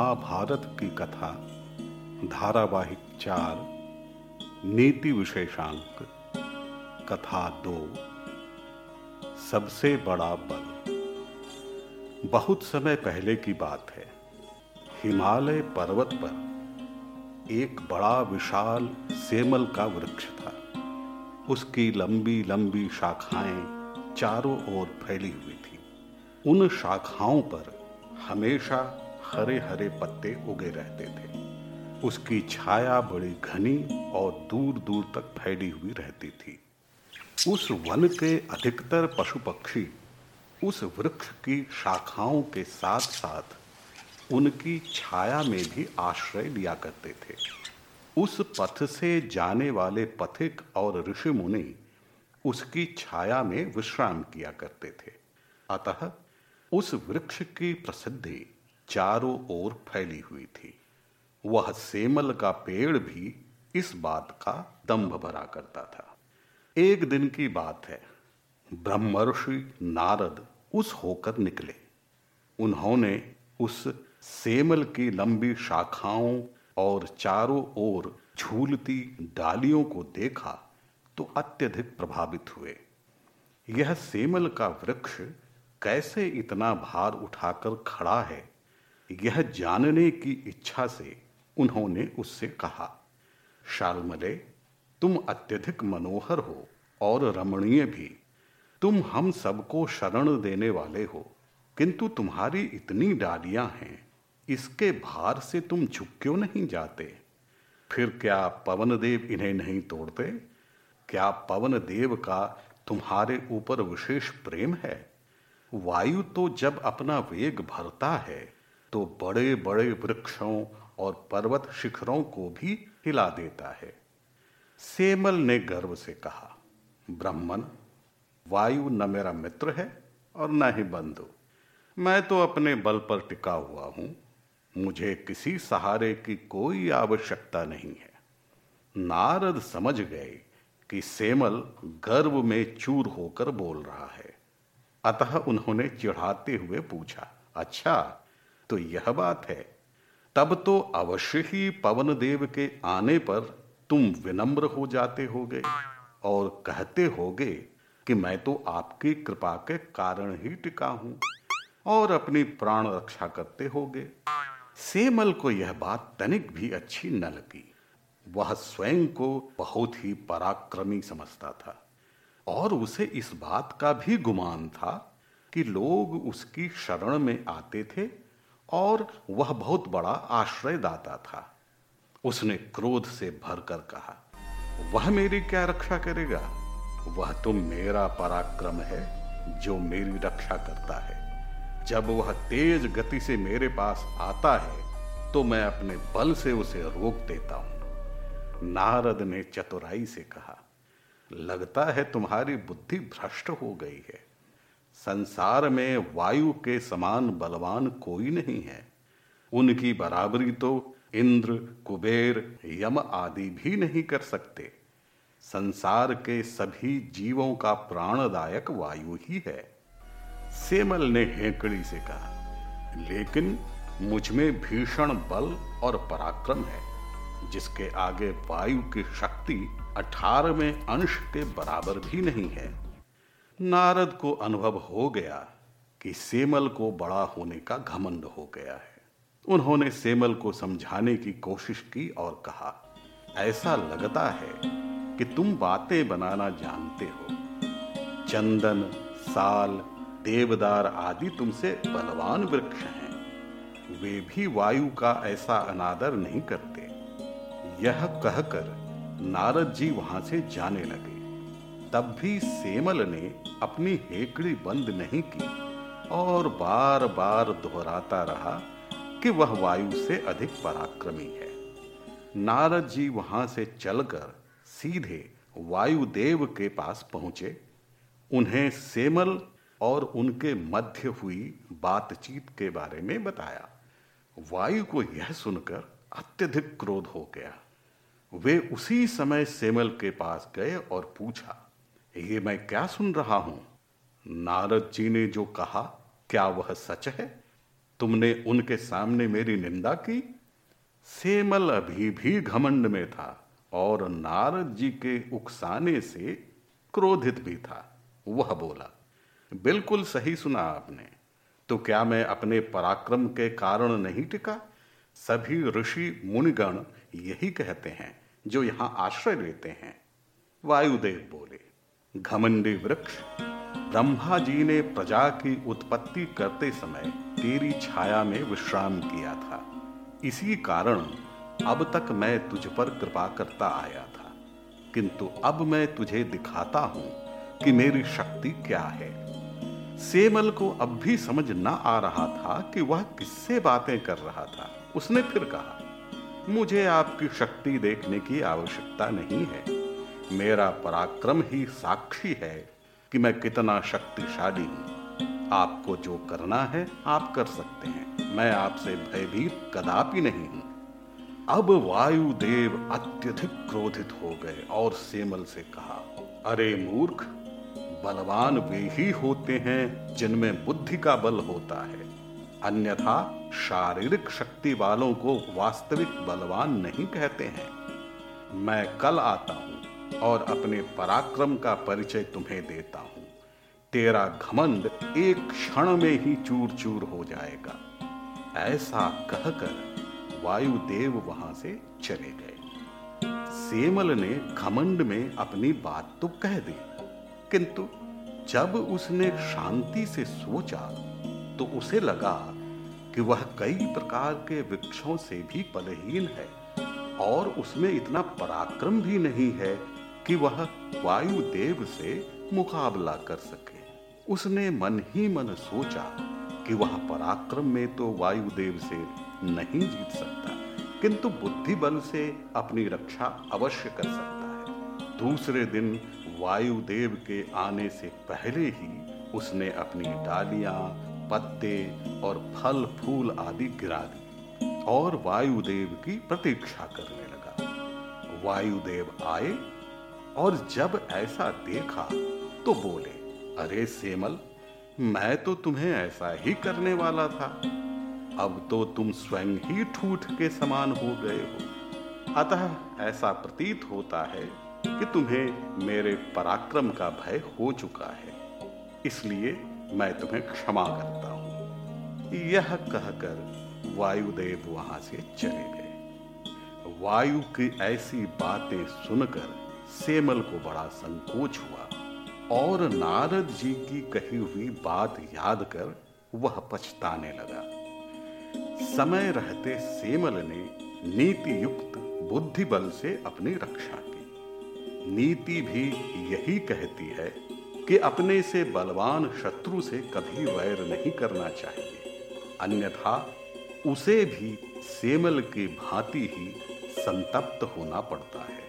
महाभारत की कथा, धारावाहिक चार, नीति विशेषांक, कथा दो, सबसे बड़ा बल बहुत समय पहले की बात है। हिमालय पर्वत पर एक बड़ा विशाल सेमल का वृक्ष था। उसकी लंबी लंबी शाखाएँ चारों ओर फैली हुई थी। उन शाखाओं पर हमेशा हरे हरे पत्ते उगे रहते थे। उसकी छाया बड़ी घनी और दूर दूर तक फैली हुई रहती थी। उस वन के अधिकतर पशु पक्षी उस वृक्ष की शाखाओं के साथ साथ उनकी छाया में भी आश्रय लिया करते थे। उस पथ से जाने वाले पथिक और ऋषि मुनि उसकी छाया में विश्राम किया करते थे। अतः उस वृक्ष की प्रसिद्धि चारों ओर फैली हुई थी। वह सेमल का पेड़ भी इस बात का दंभ भरा करता था। एक दिन की बात है, ब्रह्मर्षि नारद उस होकर निकले। उन्होंने उस सेमल की लंबी शाखाओं और चारों ओर झूलती डालियों को देखा तो अत्यधिक प्रभावित हुए। यह सेमल का वृक्ष कैसे इतना भार उठाकर खड़ा है? यह जानने की इच्छा से उन्होंने उससे कहा, शालमले, तुम अत्यधिक मनोहर हो और रमणीय भी। तुम हम सबको शरण देने वाले हो, किंतु तुम्हारी इतनी डालियाँ हैं, इसके भार से तुम झुक क्यों नहीं जाते? फिर क्या पवन देव इन्हें नहीं तोड़ते? क्या पवन देव का तुम्हारे ऊपर विशेष प्रेम है? वायु तो जब अपना वेग भरता है तो बड़े बड़े वृक्षों और पर्वत शिखरों को भी हिला देता है। सेमल ने गर्व से कहा, ब्राह्मण, वायु न मेरा मित्र है और न ही बंधु। मैं तो अपने बल पर टिका हुआ हूँ। मुझे किसी सहारे की कोई आवश्यकता नहीं है। नारद समझ गए कि सेमल गर्व में चूर होकर बोल रहा है। अतः उन्होंने चिढ़ाते हुए पूछा अच्छा तो यह बात है। तब तो अवश्य ही पवन देव के आने पर तुम विनम्र हो जाते होगे और कहते होगे कि मैं तो आपकी कृपा के कारण ही टिका हूँ और अपनी प्राण रक्षा करते होगे। सेमल को यह बात तनिक भी अच्छी न लगी। वह स्वयं को बहुत ही पराक्रमी समझता था और उसे इस बात का भी गुमान था कि लोग उसकी शरण में आते थे और वह बहुत बड़ा आश्रयदाता था। उसने क्रोध से भरकर कहा, वह मेरी क्या रक्षा करेगा? वह तो मेरा पराक्रम है जो मेरी रक्षा करता है। जब वह तेज गति से मेरे पास आता है तो मैं अपने बल से उसे रोक देता हूँ। नारद ने चतुराई से कहा, लगता है तुम्हारी बुद्धि भ्रष्ट हो गई है। संसार में वायु के समान बलवान कोई नहीं है। उनकी बराबरी तो इंद्र, कुबेर, यम आदि भी नहीं कर सकते। संसार के सभी जीवों का प्राणदायक वायु ही है। सेमल ने हेकड़ी से कहा, लेकिन मुझमें भीषण बल और पराक्रम है, जिसके आगे वायु की शक्ति अठारहवें अंश के बराबर भी नहीं है। नारद को अनुभव हो गया कि सेमल को बड़ा होने का घमंड हो गया है। उन्होंने सेमल को समझाने की कोशिश की और कहा, ऐसा लगता है कि तुम बातें बनाना जानते हो। चंदन, साल, देवदार आदि तुमसे बलवान वृक्ष हैं। वे भी वायु का ऐसा अनादर नहीं करते। यह कहकर नारद जी वहाँ से जाने लगे। तब भी सेमल ने अपनी हेकड़ी बंद नहीं की और बार बार दोहराता रहा कि वह वायु से अधिक पराक्रमी है। नारद जी वहाँ से चलकर सीधे वायुदेव के पास पहुँचे। उन्हें सेमल और उनके मध्य हुई बातचीत के बारे में बताया। वायु को यह सुनकर अत्यधिक क्रोध हो गया। वे उसी समय सेमल के पास गए और पूछा ये मैं क्या सुन रहा हूँ? नारद जी ने जो कहा, क्या वह सच है? तुमने उनके सामने मेरी निंदा की? सेमल अभी भी घमंड में था और नारद जी के उकसाने से क्रोधित भी था। वह बोला, बिल्कुल सही सुना आपने। तो क्या मैं अपने पराक्रम के कारण नहीं टिका? सभी ऋषि मुनिगण यही कहते हैं, जो यहाँ आश्रय लेते हैं। वायुदेव बोले घमंडी वृक्ष, ब्रह्मा जी ने प्रजा की उत्पत्ति करते समय तेरी छाया में विश्राम किया था। इसी कारण अब तक मैं तुझ पर कृपा करता आया था। किंतु अब मैं तुझे दिखाता हूँ कि मेरी शक्ति क्या है। सेमल को अब भी समझ न आ रहा था कि वह किससे बातें कर रहा था। उसने फिर कहा, मुझे आपकी शक्ति देखने की आवश्यकता नहीं है। मेरा पराक्रम ही साक्षी है कि मैं कितना शक्तिशाली हूँ। आपको जो करना है, आप कर सकते हैं। मैं आपसे भयभीत कदापि नहीं हूँ। अब वायुदेव अत्यधिक क्रोधित हो गए और सेमल से कहा, अरे मूर्ख, बलवान वे ही होते हैं जिनमें बुद्धि का बल होता है। अन्यथा शारीरिक शक्ति वालों को वास्तविक बलवान नहीं कहते हैं। मैं कल आता हूँ। और अपने पराक्रम का परिचय तुम्हें देता हूँ। तेरा घमंड एक क्षण में ही चूर चूर हो जाएगा। ऐसा कहकर वायुदेव वहाँ से चले गए। सेमल ने घमंड में अपनी बात तो कह दी, किंतु जब उसने शांति से सोचा तो उसे लगा कि वह कई प्रकार के वृक्षों से भी बलहीन है और उसमें इतना पराक्रम भी नहीं है कि वह वायुदेव से मुकाबला कर सके। उसने मन ही मन सोचा कि वह पराक्रम में तो वायुदेव से नहीं जीत सकता, किंतु बुद्धि बल से अपनी रक्षा अवश्य कर सकता है। दूसरे दिन वायुदेव के आने से पहले ही उसने अपनी डालियाँ, पत्ते और फल, फूल आदि गिरा दी और वायुदेव की प्रतीक्षा करने लगा। वायुदेव आए और जब ऐसा देखा तो बोले, अरे सेमल, मैं तो तुम्हें ऐसा ही करने वाला था। अब तो तुम स्वयं ही ठूठ के समान हो गए हो। अतः ऐसा प्रतीत होता है कि तुम्हें मेरे पराक्रम का भय हो चुका है। इसलिए मैं तुम्हें क्षमा करता हूँ। यह कहकर वायुदेव वहाँ से चले गए। वायु की ऐसी बातें सुनकर सेमल को बड़ा संकोच हुआ और नारद जी की कही हुई बात याद कर वह पछताने लगा। समय रहते सेमल ने नीति युक्त बुद्धि बल से अपनी रक्षा की। नीति भी यही कहती है कि अपने से बलवान शत्रु से कभी वैर नहीं करना चाहिए। अन्यथा उसे भी सेमल की भांति ही संतप्त होना पड़ता है।